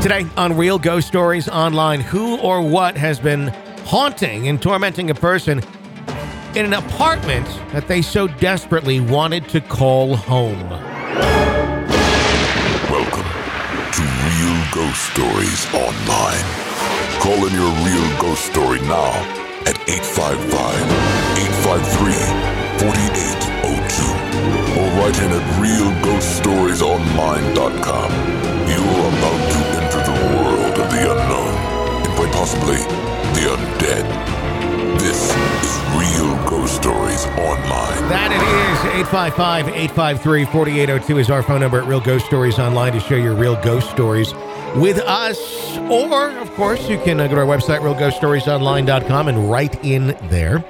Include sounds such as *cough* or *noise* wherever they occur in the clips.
Today on Real Ghost Stories Online, who or what has been haunting and tormenting a person in an apartment that they so desperately wanted to call home? Welcome to Real Ghost Stories Online. Call in your real ghost story now at 855 853 4802 or write in at realghoststoriesonline.com. You are of the unknown and quite possibly the undead. This is Real Ghost Stories Online. That it is. 855 853 4802 is our phone number at Real Ghost Stories Online to share your real ghost stories with us. Or, of course, you can uh, go to our website, realghoststoriesonline.com, and write in there.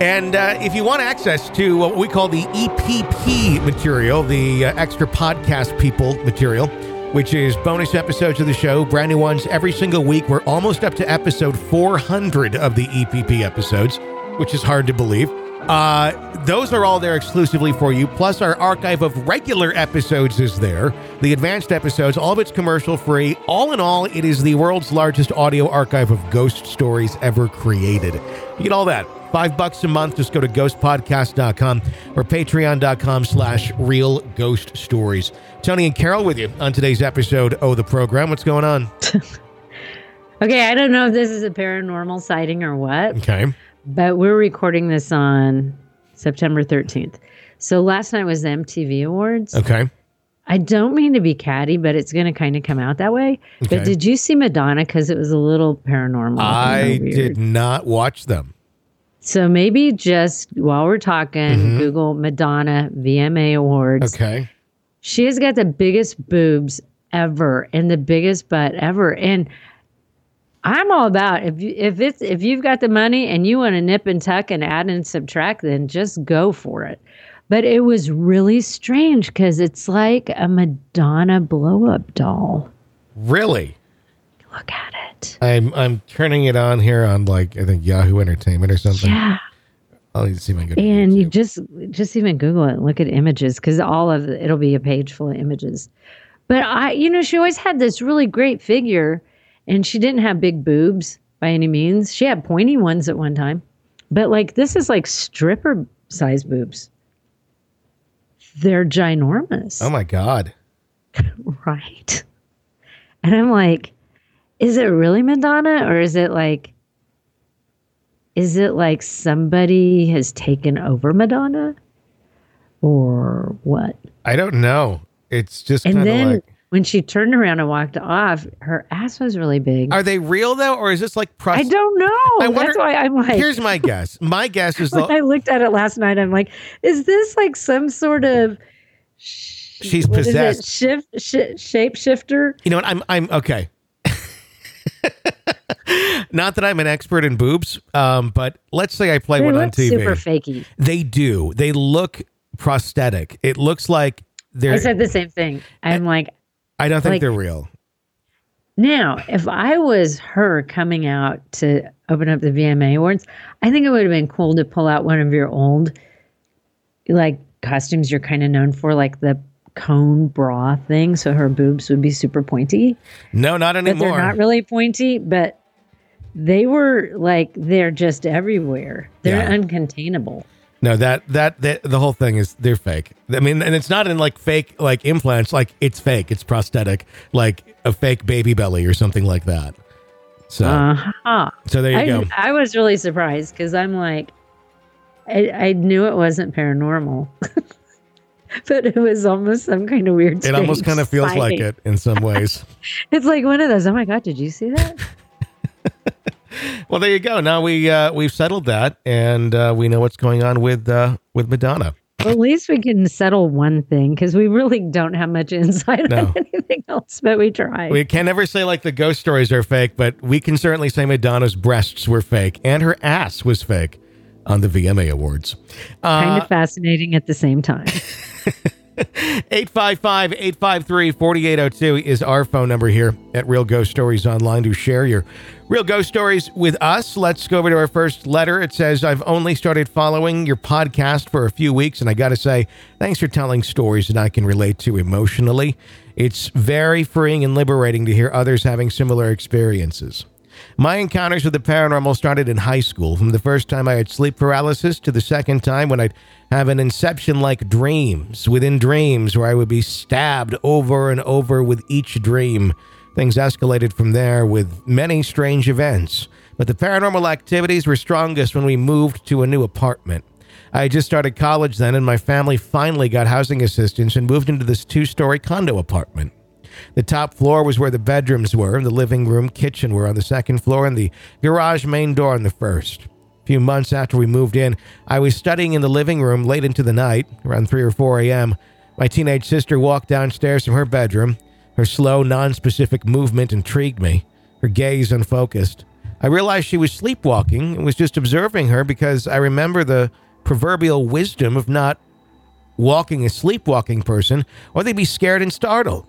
And uh, if you want access to what we call the EPP material, the uh, extra podcast people material, which is bonus episodes of the show, brand new ones every single week. We're almost up to episode 400 of the EPP episodes, which is hard to believe. Uh, those are all there exclusively for you. Plus, our archive of regular episodes is there. The advanced episodes, all of it's commercial free. All in all, it is the world's largest audio archive of ghost stories ever created. You get all that. Five bucks a month. Just go to ghostpodcast.com or patreon.com slash real ghost stories. Tony and Carol with you on today's episode of the program. What's going on? *laughs* Okay, I don't know if this is a paranormal sighting or what, Okay. but we're recording this on September 13th. So last night was the MTV Awards. Okay. I don't mean to be catty, but it's going to kind of come out that way. Okay. But did you see Madonna? Because it was a little paranormal. I you know, weird. did not watch them. So maybe just while we're talking, Mhm. Google Madonna VMA Awards. Okay. She has got the biggest boobs ever and the biggest butt ever. And I'm all about if you, if it's if you've got the money and you want to nip and tuck and add and subtract, then just go for it. But it was really strange because it's like a Madonna blow up doll. Really? Look at it. I'm I'm turning it on here on like I think Yahoo Entertainment or something. Yeah. I'll need to see my good. And you just just even Google it and look at images because all of it, it'll be a page full of images. But I, you know, she always had this really great figure, and she didn't have big boobs by any means. She had pointy ones at one time, but like this is like stripper size boobs. They're ginormous, Oh my god. *laughs* right? And I'm like, is it really Madonna or is it like? Is it like somebody has taken over Madonna? Or what? I don't know. It's just And kind of then like when she turned around and walked off, her ass was really big. Are they real though, or is this like I don't know. I wonder- That's why I'm like, Here's my guess. My guess is *laughs* when the, I looked at it last night, I'm like, is this like some sort of she's what is possessed. shift sh- shapeshifter? You know what? I'm I'm okay. Not that I'm an expert in boobs, um, but let's say I play They one on TV. super fakey. They do. They look prosthetic. It looks like they're. I said the same thing. I'm like, I don't think like- they're real. now if I was her coming out to open up the VMA awards, I think it would have been cool to pull out one of your old like costumes you're kind of known for, like the cone bra thing, so her boobs would be super pointy. No, not but anymore. they're not really pointy, but they were like they're just everywhere. They're Yeah. uncontainable. No, that, that that the whole thing is they're fake. I mean, and it's not in like fake like implants. Like it's fake. It's prosthetic, like a fake baby belly or something like that. So, Uh-huh. so there you I, go. I was really surprised because I'm like, I, I knew it wasn't paranormal, *laughs* but it was almost some kind of weird. It almost kind of feels like it in some ways. *laughs* It's like one of those. Oh my god! Did you see that? *laughs* well, there you go. Now we uh, we've settled that, and uh, we know what's going on with uh, with Madonna. Well, at least we can settle one thing because we really don't have much insight No. on *laughs* anything else, but we try. We can never say like the ghost stories are fake, but we can certainly say Madonna's breasts were fake and her ass was fake on the VMA Awards. Uh, kind of fascinating at the same time. *laughs* 855 853 4802 is our phone number here at Real Ghost Stories Online to share your real ghost stories with us. Let's go over to our first letter. It says, I've only started following your podcast for a few weeks, and I got to say, thanks for telling stories that I can relate to emotionally. It's very freeing and liberating to hear others having similar experiences. My encounters with the paranormal started in high school, from the first time I had sleep paralysis to the second time when I'd have an inception like dreams within dreams where I would be stabbed over and over with each dream. Things escalated from there with many strange events, but the paranormal activities were strongest when we moved to a new apartment. I had just started college then, and my family finally got housing assistance and moved into this two story condo apartment. The top floor was where the bedrooms were, and the living room, kitchen were on the second floor, and the garage main door on the first. A few months after we moved in, I was studying in the living room late into the night, around 3 or 4 a.m. My teenage sister walked downstairs from her bedroom. Her slow, non-specific movement intrigued me, her gaze unfocused. I realized she was sleepwalking and was just observing her because I remember the proverbial wisdom of not walking a sleepwalking person, or they'd be scared and startled.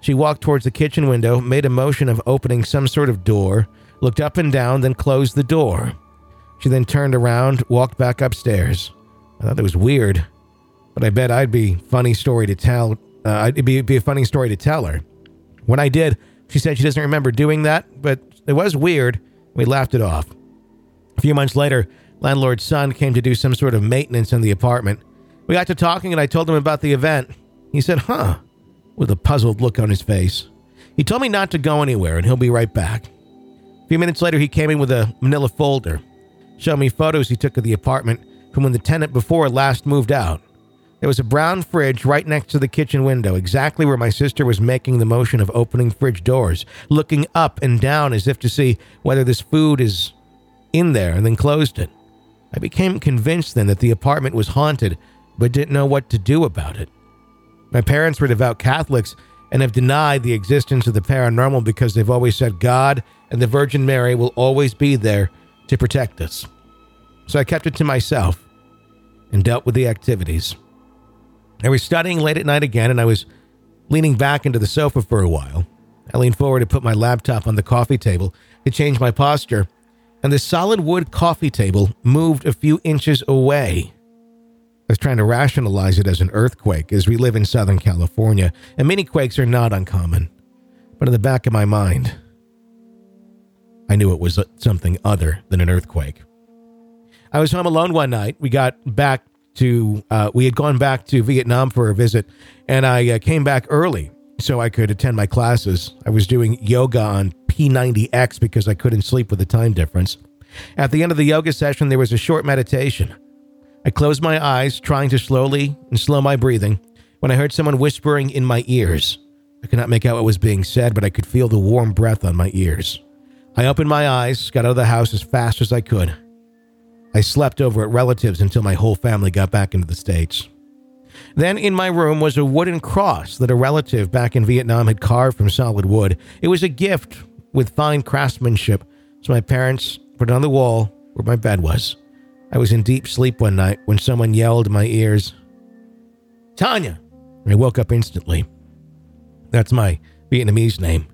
She walked towards the kitchen window, made a motion of opening some sort of door, looked up and down, then closed the door. She then turned around, walked back upstairs. I thought that was weird, but I bet I'd be funny story to tell. Uh, it'd be, be a funny story to tell her. When I did, she said she doesn't remember doing that, but it was weird. We laughed it off. A few months later, landlord's son came to do some sort of maintenance in the apartment. We got to talking, and I told him about the event. He said, "Huh." With a puzzled look on his face. He told me not to go anywhere and he'll be right back. A few minutes later, he came in with a manila folder, showed me photos he took of the apartment from when the tenant before last moved out. There was a brown fridge right next to the kitchen window, exactly where my sister was making the motion of opening fridge doors, looking up and down as if to see whether this food is in there, and then closed it. I became convinced then that the apartment was haunted, but didn't know what to do about it. My parents were devout Catholics and have denied the existence of the paranormal because they've always said God and the Virgin Mary will always be there to protect us. So I kept it to myself and dealt with the activities. I was studying late at night again and I was leaning back into the sofa for a while. I leaned forward to put my laptop on the coffee table to change my posture, and the solid wood coffee table moved a few inches away. I was trying to rationalize it as an earthquake, as we live in Southern California, and many quakes are not uncommon. But in the back of my mind, I knew it was something other than an earthquake. I was home alone one night. We got back to, uh, we had gone back to Vietnam for a visit, and I uh, came back early so I could attend my classes. I was doing yoga on P90X because I couldn't sleep with the time difference. At the end of the yoga session, there was a short meditation. I closed my eyes, trying to slowly and slow my breathing, when I heard someone whispering in my ears. I could not make out what was being said, but I could feel the warm breath on my ears. I opened my eyes, got out of the house as fast as I could. I slept over at relatives until my whole family got back into the States. Then in my room was a wooden cross that a relative back in Vietnam had carved from solid wood. It was a gift with fine craftsmanship, so my parents put it on the wall where my bed was. I was in deep sleep one night when someone yelled in my ears, Tanya! I woke up instantly. That's my Vietnamese name.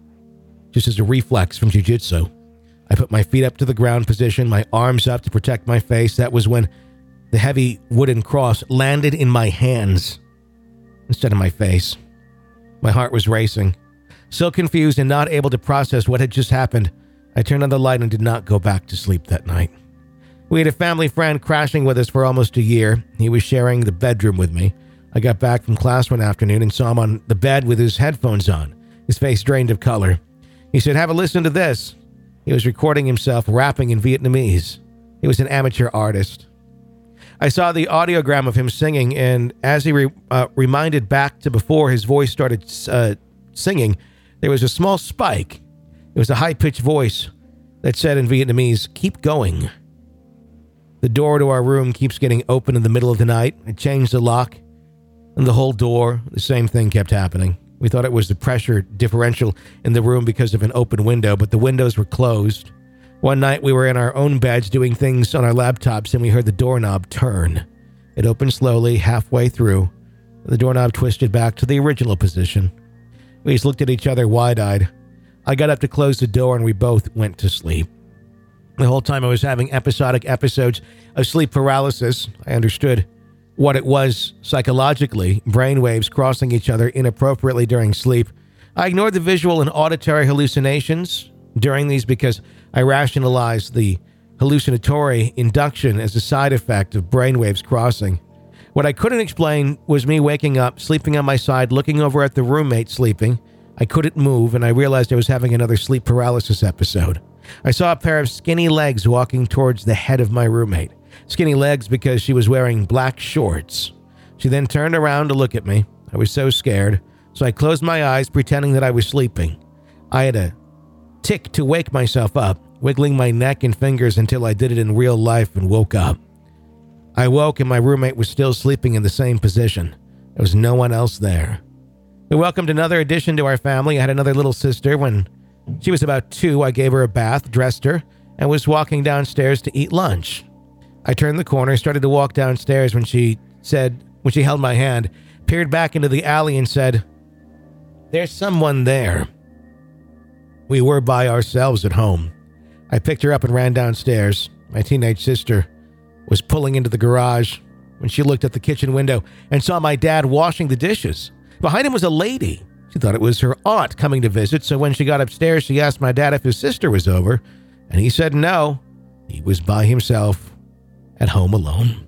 Just as a reflex from jiu-jitsu. I put my feet up to the ground position, my arms up to protect my face. That was when the heavy wooden cross landed in my hands instead of my face. My heart was racing. So confused and not able to process what had just happened, I turned on the light and did not go back to sleep that night. We had a family friend crashing with us for almost a year. He was sharing the bedroom with me. I got back from class one afternoon and saw him on the bed with his headphones on, his face drained of color. He said, Have a listen to this. He was recording himself rapping in Vietnamese. He was an amateur artist. I saw the audiogram of him singing, and as he re- uh, reminded back to before his voice started uh, singing, there was a small spike. It was a high pitched voice that said in Vietnamese, Keep going. The door to our room keeps getting open in the middle of the night. I changed the lock, and the whole door, the same thing kept happening. We thought it was the pressure differential in the room because of an open window, but the windows were closed. One night we were in our own beds doing things on our laptops and we heard the doorknob turn. It opened slowly, halfway through, The doorknob twisted back to the original position. We just looked at each other wide eyed. I got up to close the door and we both went to sleep. The whole time I was having episodic episodes of sleep paralysis, I understood what it was psychologically brain waves crossing each other inappropriately during sleep. I ignored the visual and auditory hallucinations during these because I rationalized the hallucinatory induction as a side effect of brain waves crossing. What I couldn't explain was me waking up, sleeping on my side, looking over at the roommate sleeping. I couldn't move, and I realized I was having another sleep paralysis episode. I saw a pair of skinny legs walking towards the head of my roommate. Skinny legs because she was wearing black shorts. She then turned around to look at me. I was so scared, so I closed my eyes, pretending that I was sleeping. I had a tick to wake myself up, wiggling my neck and fingers until I did it in real life and woke up. I woke and my roommate was still sleeping in the same position. There was no one else there. We welcomed another addition to our family. I had another little sister. When she was about two, I gave her a bath, dressed her, and was walking downstairs to eat lunch. I turned the corner, started to walk downstairs when she said, when she held my hand, peered back into the alley and said, There's someone there. We were by ourselves at home. I picked her up and ran downstairs. My teenage sister was pulling into the garage when she looked at the kitchen window and saw my dad washing the dishes. Behind him was a lady. She thought it was her aunt coming to visit, so when she got upstairs, she asked my dad if his sister was over, and he said no. He was by himself at home alone.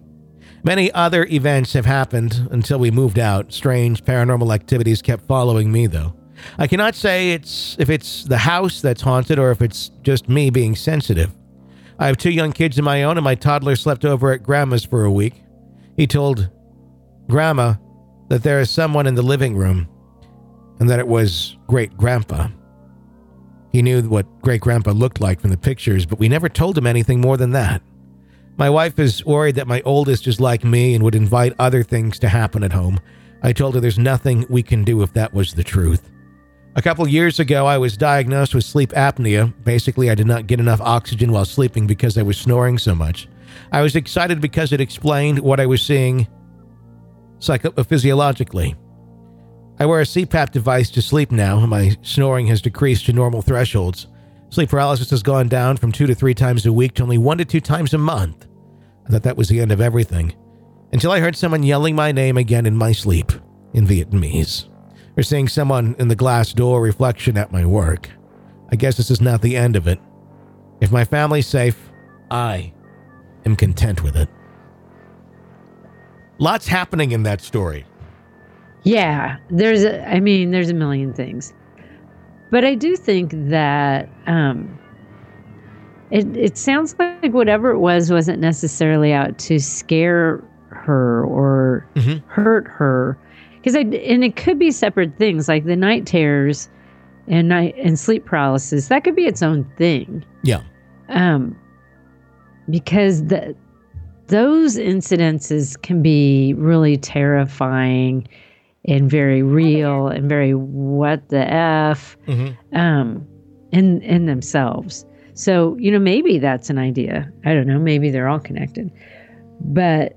Many other events have happened until we moved out. Strange paranormal activities kept following me, though. I cannot say it's if it's the house that's haunted or if it's just me being sensitive. I have two young kids of my own, and my toddler slept over at Grandma's for a week. He told Grandma that there is someone in the living room and that it was Great Grandpa. He knew what Great Grandpa looked like from the pictures, but we never told him anything more than that. My wife is worried that my oldest is like me and would invite other things to happen at home. I told her there's nothing we can do if that was the truth. A couple years ago, I was diagnosed with sleep apnea. Basically, I did not get enough oxygen while sleeping because I was snoring so much. I was excited because it explained what I was seeing psychophysiologically. Uh, I wear a CPAP device to sleep now, and my snoring has decreased to normal thresholds. Sleep paralysis has gone down from two to three times a week to only one to two times a month. I thought that was the end of everything. Until I heard someone yelling my name again in my sleep in Vietnamese or seeing someone in the glass door reflection at my work. I guess this is not the end of it. If my family's safe, I am content with it. Lots happening in that story. Yeah, there's a, I mean, there's a million things. But I do think that um it it sounds like whatever it was wasn't necessarily out to scare her or Mhm. hurt her because I and it could be separate things like the night terrors and night and sleep paralysis that could be its own thing Yeah. um because the those incidences can be really terrifying and very real and very what the f Mm-hmm. um in in themselves so you know maybe that's an idea i don't know maybe they're all connected but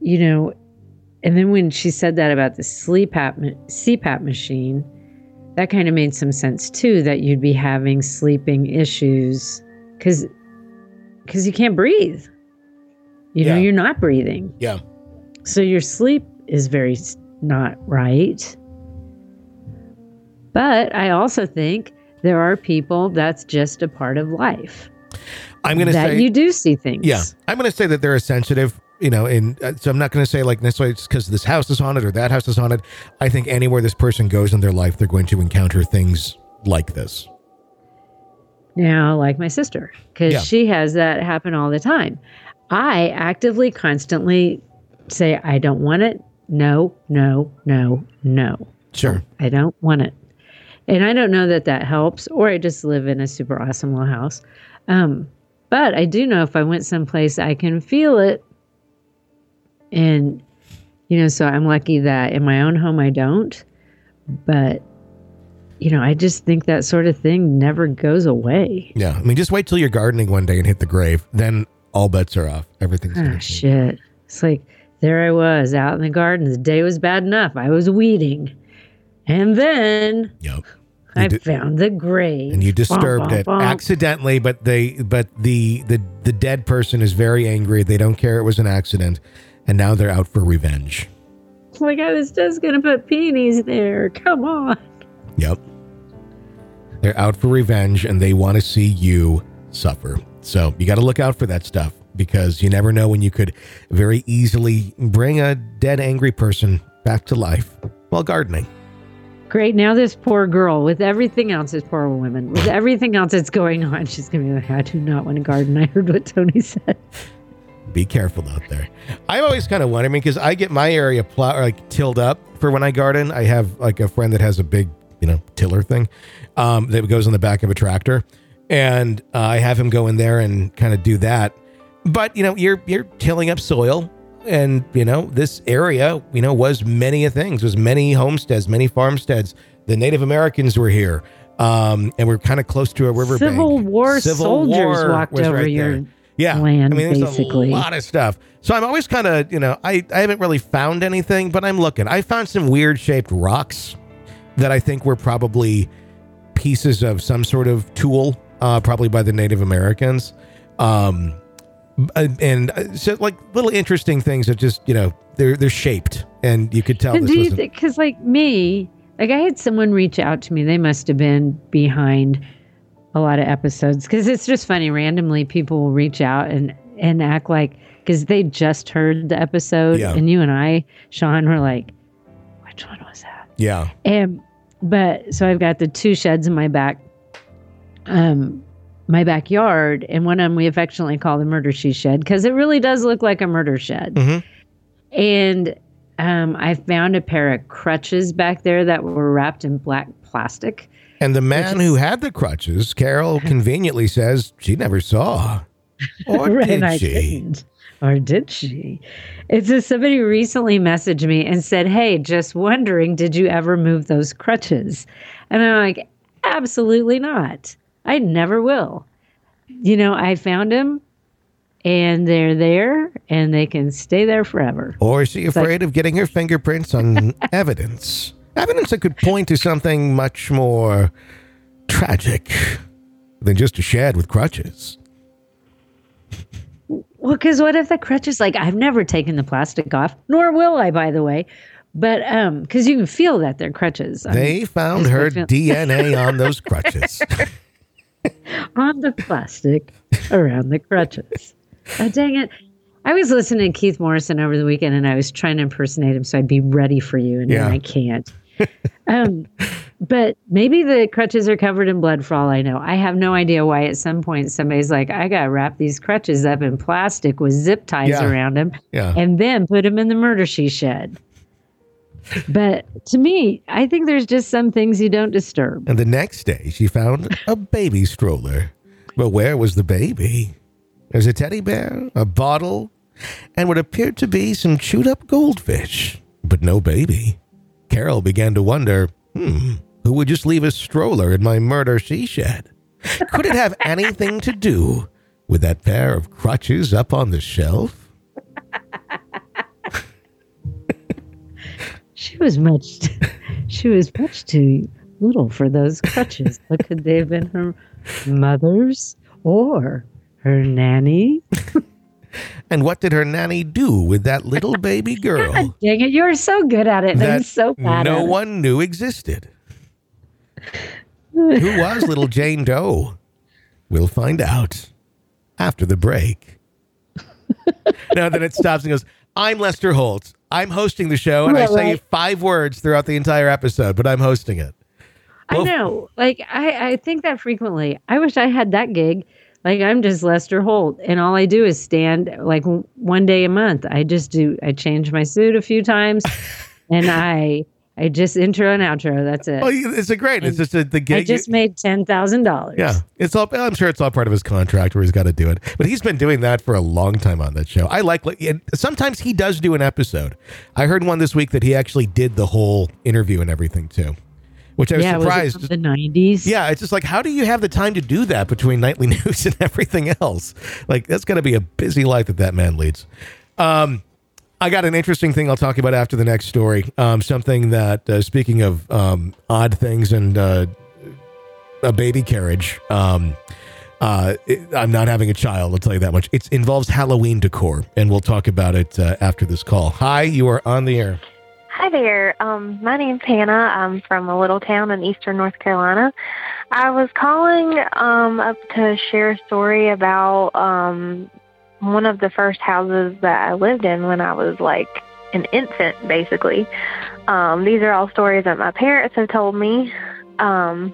you know and then when she said that about the sleep CPAP machine, that kind of made some sense too. That you'd be having sleeping issues because because you can't breathe. You know, Yeah. you're not breathing, Yeah. so your sleep is very not right. But I also think there are people that's just a part of life I'm going to say. you do see things. yeah. I'm going to say that they're a sensitive, you know, and uh, so I'm not going to say like necessarily it's because this house is haunted or that house is haunted. I think anywhere this person goes in their life, they're going to encounter things like this. Now, like my sister, because Yeah. she has that happen all the time. I actively, constantly say, I don't want it. No, no, no, no. Sure. I don't want it. And I don't know that that helps, or I just live in a super awesome little house. Um, but I do know if I went someplace, I can feel it. And, you know, so I'm lucky that in my own home, I don't. But, you know, I just think that sort of thing never goes away. Yeah. I mean, just wait till you're gardening one day and hit the grave. Then all bets are off. Everything's Ah, shit. It's like there I was out in the garden. The day was bad enough. I was weeding. And then Yep. I di- found the grave. and you disturbed Bum, it bum, bum. accidentally, but they but the the the dead person is very angry. They don't care it was an accident, and now they're out for revenge. Like I was just gonna put peonies there. Come on. Yep. They're out for revenge and they want to see you suffer. So you got to look out for that stuff because you never know when you could very easily bring a dead, angry person back to life while gardening. Great. Now this poor girl, with everything else, this poor woman, with everything else that's going on, she's gonna be like, I do not want to garden. I heard what Tony said. Be careful out there. I always kind of wonder because I get my area plow like tilled up for when I garden. I have like a friend that has a big, you know, tiller thing um, that goes on the back of a tractor, and uh, I have him go in there and kind of do that. But you know, you're you're tilling up soil, and you know this area, you know, was many a things. Was many homesteads, many farmsteads. The Native Americans were here, um, and we're kind of close to a riverbank. Civil War soldiers walked over right your there. yeah. land, I mean, there's basically. a lot of stuff. So I'm always kind of, you know, I, I haven't really found anything, but I'm looking. I found some weird shaped rocks that I think were probably pieces of some sort of tool, uh, probably by the Native Americans. Um, and, and uh, so like little interesting things that just, you know, they're they're shaped, and you could tell And this do you wasn't. think, because like me, like I had someone reach out to me, they must have been behind a lot of episodes because it's just funny. Randomly, people will reach out and, and act like, because they just heard the episode, Yeah. and you and I, Sean, were like, which one was that? yeah, And, but so I've got the two sheds in my back, um, my backyard, and one of them we affectionately call the murder she shed because it really does look like a murder shed. Mhm. And um, I found a pair of crutches back there that were wrapped in black plastic. and the man who had the crutches, Carol, *laughs* conveniently says she never saw, or *laughs* did I she? didn't. Or did she? It's just somebody recently messaged me and said, Hey, just wondering, did you ever move those crutches? And I'm like, Absolutely not. I never will. You know, I found them and they're there and they can stay there forever. Or is she like- afraid of getting her fingerprints on *laughs* evidence? Evidence that could point to something much more tragic than just a shed with crutches. Well, because what if the crutches, like, I've never taken the plastic off, nor will I, by the way. But um, because you can feel that they're crutches. I mean, They found her feel- DNA on those *laughs* crutches. On the plastic around the crutches. Oh, dang it. I was listening to Keith Morrison over the weekend and I was trying to impersonate him so I'd be ready for you, and Yeah. I can't. um, but maybe the crutches are covered in blood for all I know. I have no idea why at some point somebody's like, I got to wrap these crutches up in plastic with zip ties Yeah. around them Yeah. and then put them in the murder she shed. But to me, I think there's just some things you don't disturb. And the next day, she found a baby stroller. But where was the baby? There's a teddy bear, a bottle, and what appeared to be some chewed up goldfish, but no baby. Carol began to wonder hmm, who would just leave a stroller in my murder she shed? Could it have anything to do with that pair of crutches up on the shelf? She was much, *laughs* she was much too little for those crutches. But could they have been her mother's or her nanny? *laughs* And what did her nanny do with that little baby *laughs* girl God Dang it, you're so good at it. I'm so bad no at it. one knew existed? Who was little Jane Doe? We'll find out after the break. now then it stops and goes, I'm Lester Holt. I'm hosting the show, and I say right. five words throughout the entire episode, but I'm hosting it. I know. Like I, I think that frequently. I wish I had that gig. Like I'm just Lester Holt, and all I do is stand like one day a month. I just do. I change my suit a few times, *laughs* and I I just intro and outro. That's it. Oh, it's a great. It's just a, the I gig. just made ten thousand dollars. yeah, it's all. I'm sure it's all part of his contract where he's got to do it. But he's been doing that for a long time on that show. I like. and Sometimes he does do an episode. I heard one this week that he actually did the whole interview and everything too, which I was yeah. surprised. Was the nineties? Yeah, it's just like, how do you have the time to do that between nightly *laughs* news and everything else? Like, that's got to be a busy life that that man leads. Um, I got an interesting thing I'll talk about after the next story. Um, something that, uh, speaking of um, odd things and uh, a baby carriage, um, uh, it, I'm not having a child. I'll tell you that much. It involves Halloween decor, and we'll talk about it uh, after this call. Hi, you are on the air. Hi there. Um, my name's Hannah. I'm from a little town in eastern North Carolina. I was calling um, up to share a story about um, one of the first houses that I lived in when I was like an infant, basically. Um, these are all stories that my parents have told me, um,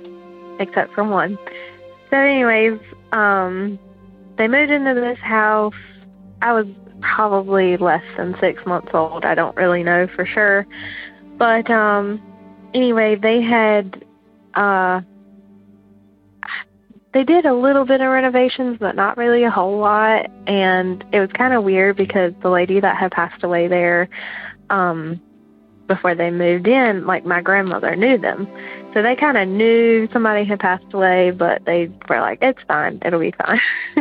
except for one. So, anyways, um, they moved into this house. I was probably less than six months old. I don't really know for sure. But um, anyway, they had uh, they did a little bit of renovations, but not really a whole lot. And it was kind of weird because the lady that had passed away there um, before they moved in, like my grandmother knew them. So they kind of knew somebody had passed away, but they were like, it's fine, it'll be fine. *laughs*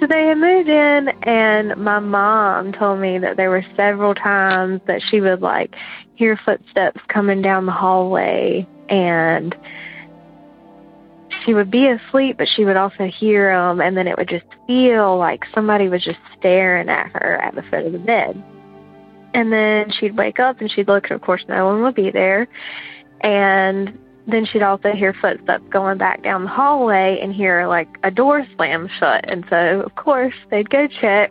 so they had moved in, and my mom told me that there were several times that she would like hear footsteps coming down the hallway and she would be asleep, but she would also hear them, and then it would just feel like somebody was just staring at her at the foot of the bed. And then she'd wake up and she'd look, and of course, no one would be there. And then she'd also hear footsteps going back down the hallway and hear like a door slam shut. And so, of course, they'd go check,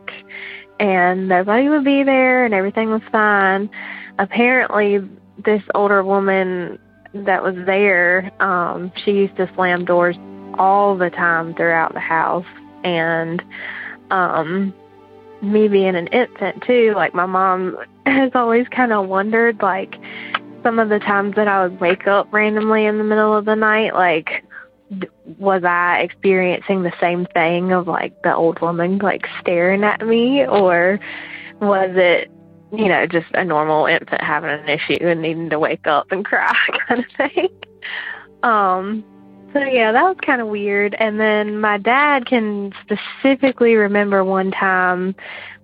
and nobody would be there, and everything was fine. Apparently, this older woman that was there, um, she used to slam doors all the time throughout the house. And um, me being an infant too, like my mom *laughs* has always kind of wondered, like some of the times that I would wake up randomly in the middle of the night, like was I experiencing the same thing of like the old woman like staring at me, or was it you know, just a normal infant having an issue and needing to wake up and cry *laughs* kind of thing. Um, so yeah, that was kind of weird. And then my dad can specifically remember one time,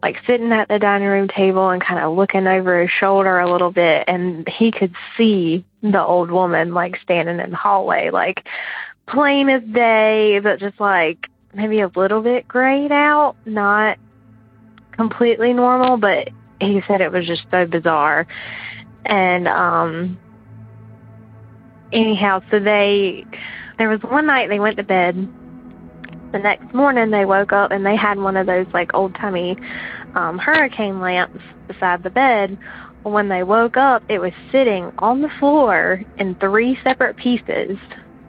like sitting at the dining room table and kind of looking over his shoulder a little bit, and he could see the old woman like standing in the hallway, like plain as day, but just like maybe a little bit grayed out, not completely normal, but he said it was just so bizarre. And um anyhow, so they there was one night they went to bed. The next morning they woke up and they had one of those like old timey um hurricane lamps beside the bed. When they woke up, it was sitting on the floor in three separate pieces,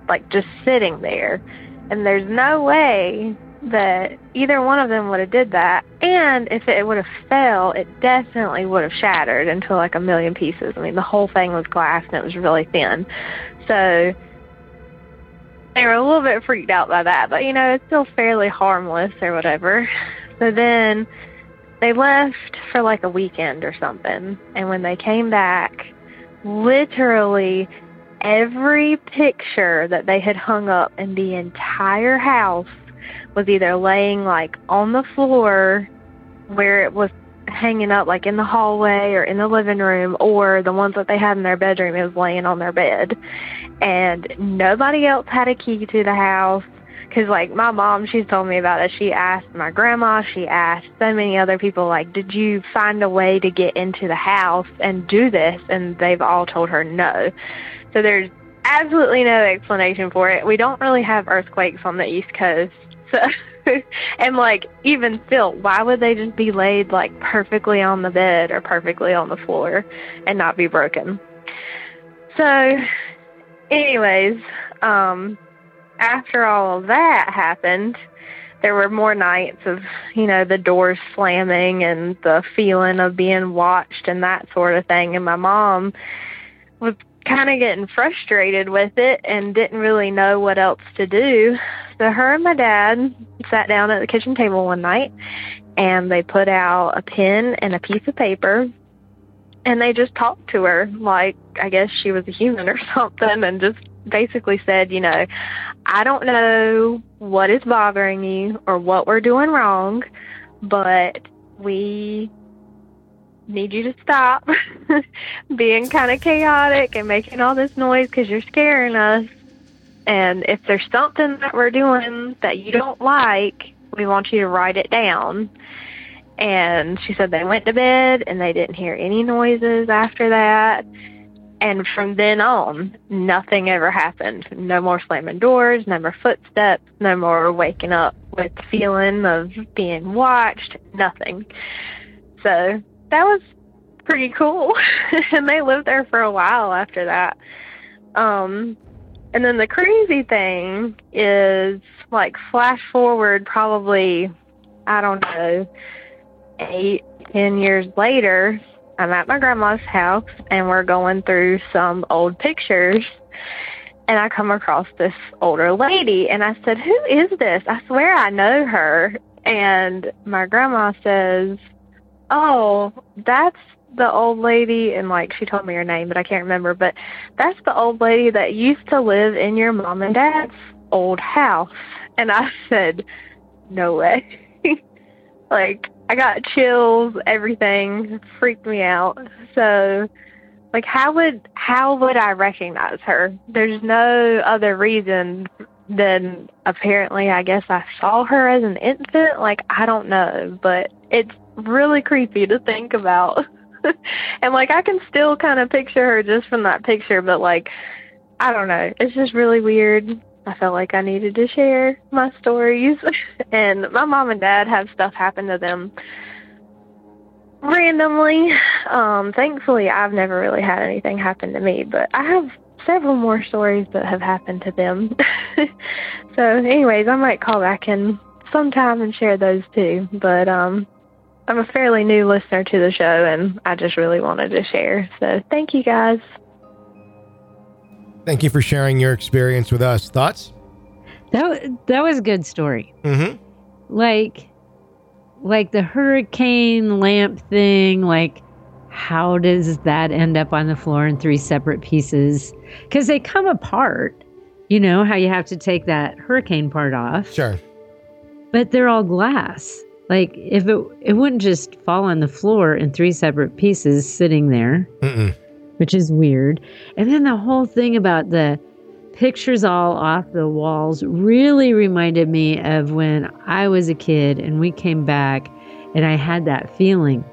like just sitting there. And there's no way that either one of them would have did that and if it would have fell it definitely would have shattered into like a million pieces. I mean the whole thing was glass and it was really thin. So they were a little bit freaked out by that but you know it's still fairly harmless or whatever. So then they left for like a weekend or something and when they came back literally every picture that they had hung up in the entire house was either laying like on the floor where it was hanging up like in the hallway or in the living room or the ones that they had in their bedroom it was laying on their bed. And nobody else had a key to the house because like my mom she's told me about it. She asked my grandma she asked so many other people like did you find a way to get into the house and do this? And they've all told her no. So there's absolutely no explanation for it. We don't really have earthquakes on the east coast so, *laughs* and like even still, why would they just be laid like perfectly on the bed or perfectly on the floor and not be broken? So, anyways, um, after all of that happened, there were more nights of, you know, the doors slamming and the feeling of being watched and that sort of thing. And my mom was kind of getting frustrated with it and didn't really know what else to do. So her and my dad sat down at the kitchen table one night and they put out a pen and a piece of paper and they just talked to her like I guess she was a human *laughs* or something and just basically said, you know, I don't know what is bothering you or what we're doing wrong, but we need you to stop *laughs* being kind of chaotic and making all this noise because you're scaring us. And if there's something that we're doing that you don't like, we want you to write it down. And she said they went to bed and they didn't hear any noises after that. And from then on, nothing ever happened. No more slamming doors, no more footsteps, no more waking up with feeling of being watched, nothing. So that was pretty cool. *laughs* and they lived there for a while after that. Um, and then the crazy thing is like flash forward probably, I don't know, eight, ten years later, I'm at my grandma's house and we're going through some old pictures and I come across this older lady and I said, Who is this? I swear I know her. And my grandma says, Oh, that's the old lady and like she told me her name but I can't remember, but that's the old lady that used to live in your mom and dad's old house. And I *laughs* said, No way. *laughs* like I got chills, everything freaked me out. So like how would how would I recognize her? There's no other reason than apparently I guess I saw her as an infant. Like I don't know, but it's really creepy to think about. *laughs* and like I can still kind of picture her just from that picture, but like I don't know. It's just really weird. I felt like I needed to share my stories. *laughs* and my mom and dad have stuff happen to them randomly. Um, thankfully, I've never really had anything happen to me, but I have several more stories that have happened to them. *laughs* so, anyways, I might call back in sometime and share those too. But um, I'm a fairly new listener to the show, and I just really wanted to share. So, thank you guys. Thank you for sharing your experience with us. Thoughts? That that was a good story. Mm-hmm. Like like the hurricane lamp thing, like how does that end up on the floor in three separate pieces? Because they come apart. You know how you have to take that hurricane part off. Sure. But they're all glass. Like if it it wouldn't just fall on the floor in three separate pieces sitting there, Mm-mm. which is weird. And then the whole thing about the pictures all off the walls really reminded me of when I was a kid and we came back and I had that feeling.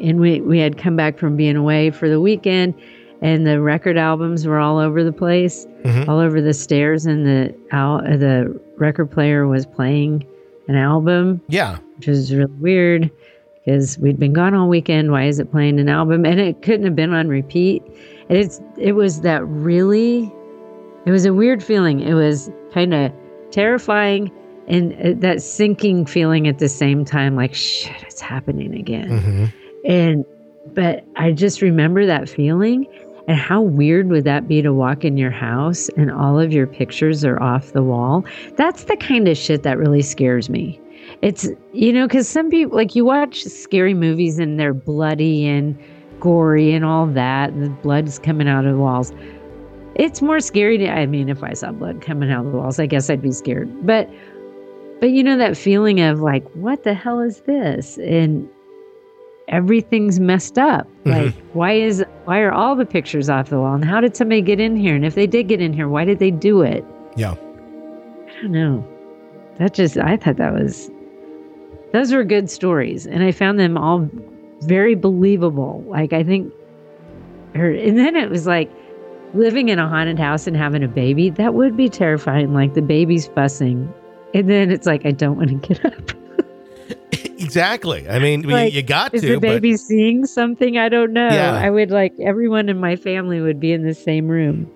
And we, we had come back from being away for the weekend and the record albums were all over the place, Mhm. all over the stairs and the uh, the record player was playing an album Yeah. which was really weird because we'd been gone all weekend. Why is it playing an album? And it couldn't have been on repeat. And it's it was that really, it was a weird feeling. It was kind of terrifying and uh, that sinking feeling at the same time, like shit, it's happening again. Mm-hmm. And but I just remember that feeling. And how weird would that be to walk in your house and all of your pictures are off the wall? That's the kind of shit that really scares me. It's, you know, because some people, like you watch scary movies and they're bloody and gory and all that, and the blood's coming out of the walls. It's more scary to, I mean, if I saw blood coming out of the walls, I guess I'd be scared. But, but you know, that feeling of like, what the hell is this? And everything's messed up. Mhm. Like, why is why are all the pictures off the wall? And how did somebody get in here? And if they did get in here, why did they do it? Yeah. I don't know. That just I thought that was those were good stories, and I found them all very believable. Like I think, or, and then it was like living in a haunted house and having a baby. That would be terrifying. Like the baby's fussing, and then it's like I don't want to get up. Exactly. I mean, you- Like, you, got Is to, the baby seeing something? I don't know. Yeah. I would like everyone in my family would be in the same room.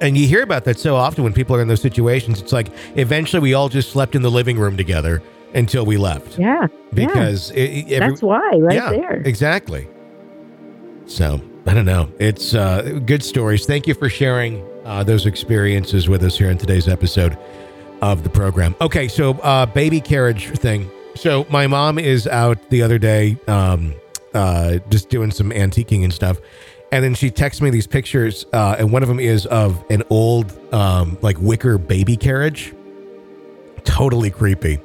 and you hear about that so often when people are in those situations. It's like eventually we all just slept in the living room together until we left Yeah, because it, it- every, that's why right yeah, there. exactly. So I don't know. It's uh, good stories. Thank you for sharing uh, those experiences with us here in today's episode of the program. Okay, so uh, baby carriage thing. So my mom is out the other day, um, uh, just doing some antiquing and stuff, and then she texts me these pictures, uh, and one of them is of an old um, like wicker baby carriage. Totally creepy.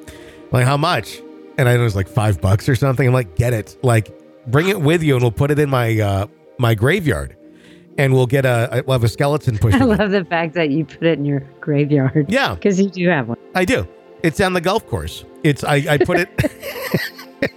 Like how much? And I know it was like five bucks or something. I'm like, get it. Like bring it with you, and we'll put it in my uh, my graveyard, and we'll get a we'll have a skeleton *laughs* I pushing. it. love the fact that you put it in your graveyard. Yeah, Because you do have one. I do. It's on the golf course. It's I, I put it. *laughs*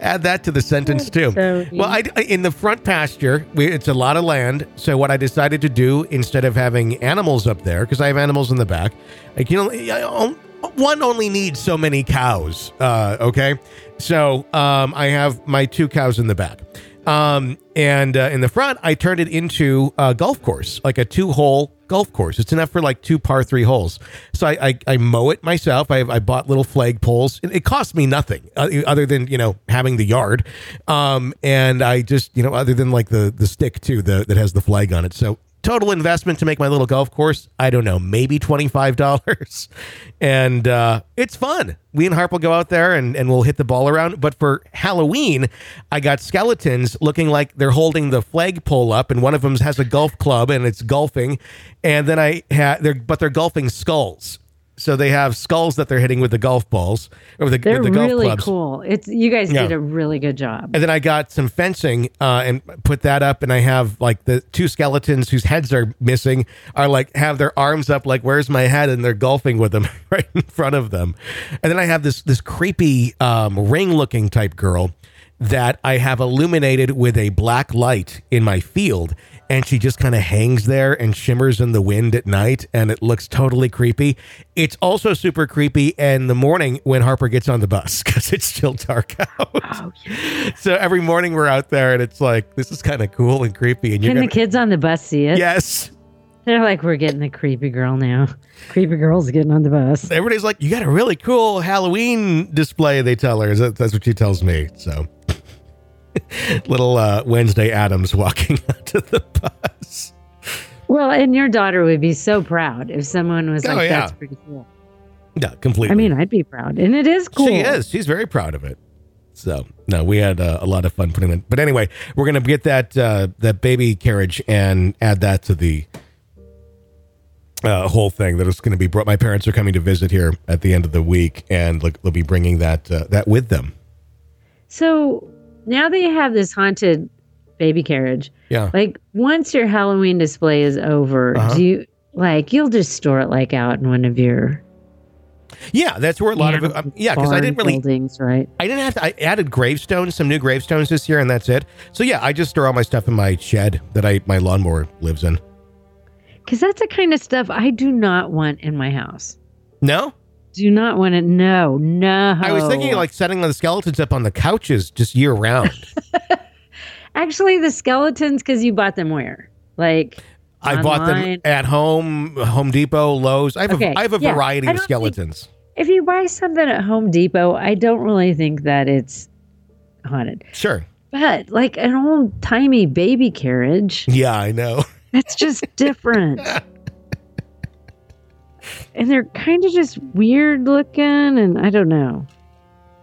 Add that to the sentence too. So Well, I, I- in the front pasture, we, it's a lot of land. So what I decided to do instead of having animals up there, because I have animals in the back, I can only I, one only needs so many cows. Uh, okay, so um, I have my two cows in the back. Um, and uh, in the front, I turned it into a golf course, like a two hole golf course. It's enough for like two par three holes. So I, I, I mow it myself. I, I bought little flag poles. It, it cost me nothing uh, other than, you know, having the yard. Um, and I just, you know, other than like the, the stick too, the, that has the flag on it. So total investment to make my little golf course, I don't know, maybe $25. *laughs* and uh, it's fun. We and Harp will go out there and, and we'll hit the ball around. But for Halloween, I got skeletons looking like they're holding the flagpole up, and one of them has a golf club and it's golfing. And then I had, they're, but they're golfing skulls. So they have skulls that they're hitting with the golf balls or with the, They're with the golf really clubs. cool. It's you guys Yeah. did a really good job. And then I got some fencing uh, and put that up, and I have like the two skeletons whose heads are missing are like have their arms up, like "Where's my head?" and they're golfing with them *laughs* right in front of them. And then I have this this creepy um, ring looking type girl that I have illuminated with a black light in my field. And she just kind of hangs there and shimmers in the wind at night, and it looks totally creepy. It's also super creepy in the morning when Harper gets on the bus *laughs* because it's still dark out. Oh, yeah. So every morning we're out there and it's like this is kind of cool and creepy. And Can the gonna, kids on the bus see it? yes, They're like, we're getting the creepy girl now. Creepy girl's getting on the bus. everybody's like, you got a really cool Halloween display. They tell her that's what she tells me. So *laughs* little uh, Wednesday Addams walking *laughs* onto the bus. Well, and your daughter would be so proud if someone was Oh, like, yeah. that's pretty cool. Yeah, completely. I mean, I'd be proud. And it is cool. She is. She's very proud of it. So no, we had uh, a lot of fun putting it. But anyway, we're gonna get that uh, that baby carriage and add that to the uh, whole thing. That is going to be brought. My parents are coming to visit here at the end of the week, and like, they'll be bringing that uh, that with them. So now that you have this haunted baby carriage, Yeah. like once your Halloween display is over, Uh-huh. do you like you'll just store it like out in one of your Yeah, that's where a lot of it. Um, yeah, because I didn't really. buildings, right? I didn't have to. I added gravestones, some new gravestones this year, and that's it. So yeah, I just store all my stuff in my shed that I my lawnmower lives in. Because that's the kind of stuff I do not want in my house. No, Do not want to know. no. I was thinking like setting the skeletons up on the couches just year round. *laughs* actually the skeletons because you bought them where? Like I bought them at home, Home Depot, Lowe's. I have Okay, a, I have a yeah. variety of don't think- skeletons. If you buy something at Home Depot, I don't really think that it's haunted. Sure. But like an old timey baby carriage, Yeah, I know. it's just different. *laughs* and they're kind of just weird looking, and I don't know.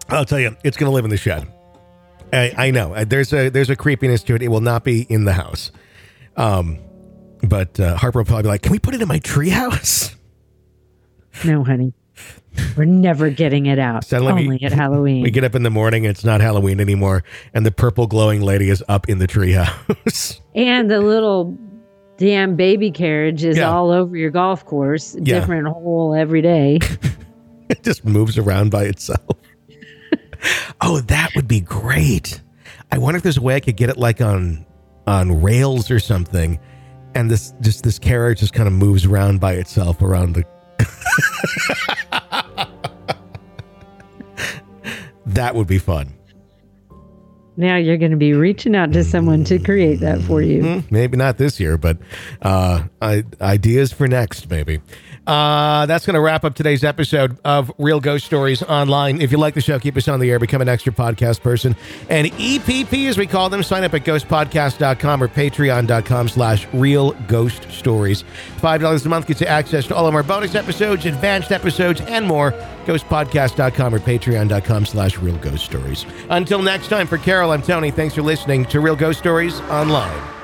I'll tell you, it's going to live in the shed. I, I know. Uh, There's a there's a creepiness to it. It will not be in the house. Um, but uh, Harper will probably be like, "Can we put it in my treehouse?" *laughs* No, honey. We're never getting it out. Suddenly we- Only at Halloween. *laughs* We get up in the morning, it's not Halloween anymore, and the purple glowing lady is up in the treehouse. *laughs* and the little damn baby carriage is Yeah. all over your golf course, Yeah. different hole every day. *laughs* it just moves around by itself. *laughs* oh, that would be great. I wonder if there's a way I could get it like on on rails or something, and this just this carriage just kind of moves around by itself around the. *laughs* that would be fun. Now you're going to be reaching out to someone to create that for you. Hmm, maybe not this year, but uh, I, ideas for next, maybe. Uh, that's going to wrap up today's episode of Real Ghost Stories Online. If you like the show, keep us on the air, become an extra podcast person. And EPP, as we call them, sign up at ghostpodcast.com or patreon.com slash real ghost stories. $5 a month gets you access to all of our bonus episodes, advanced episodes, and more. Ghostpodcast.com or patreon.com slash real ghost stories. Until next time, for Carol, I'm Tony. Thanks for listening to Real Ghost Stories Online.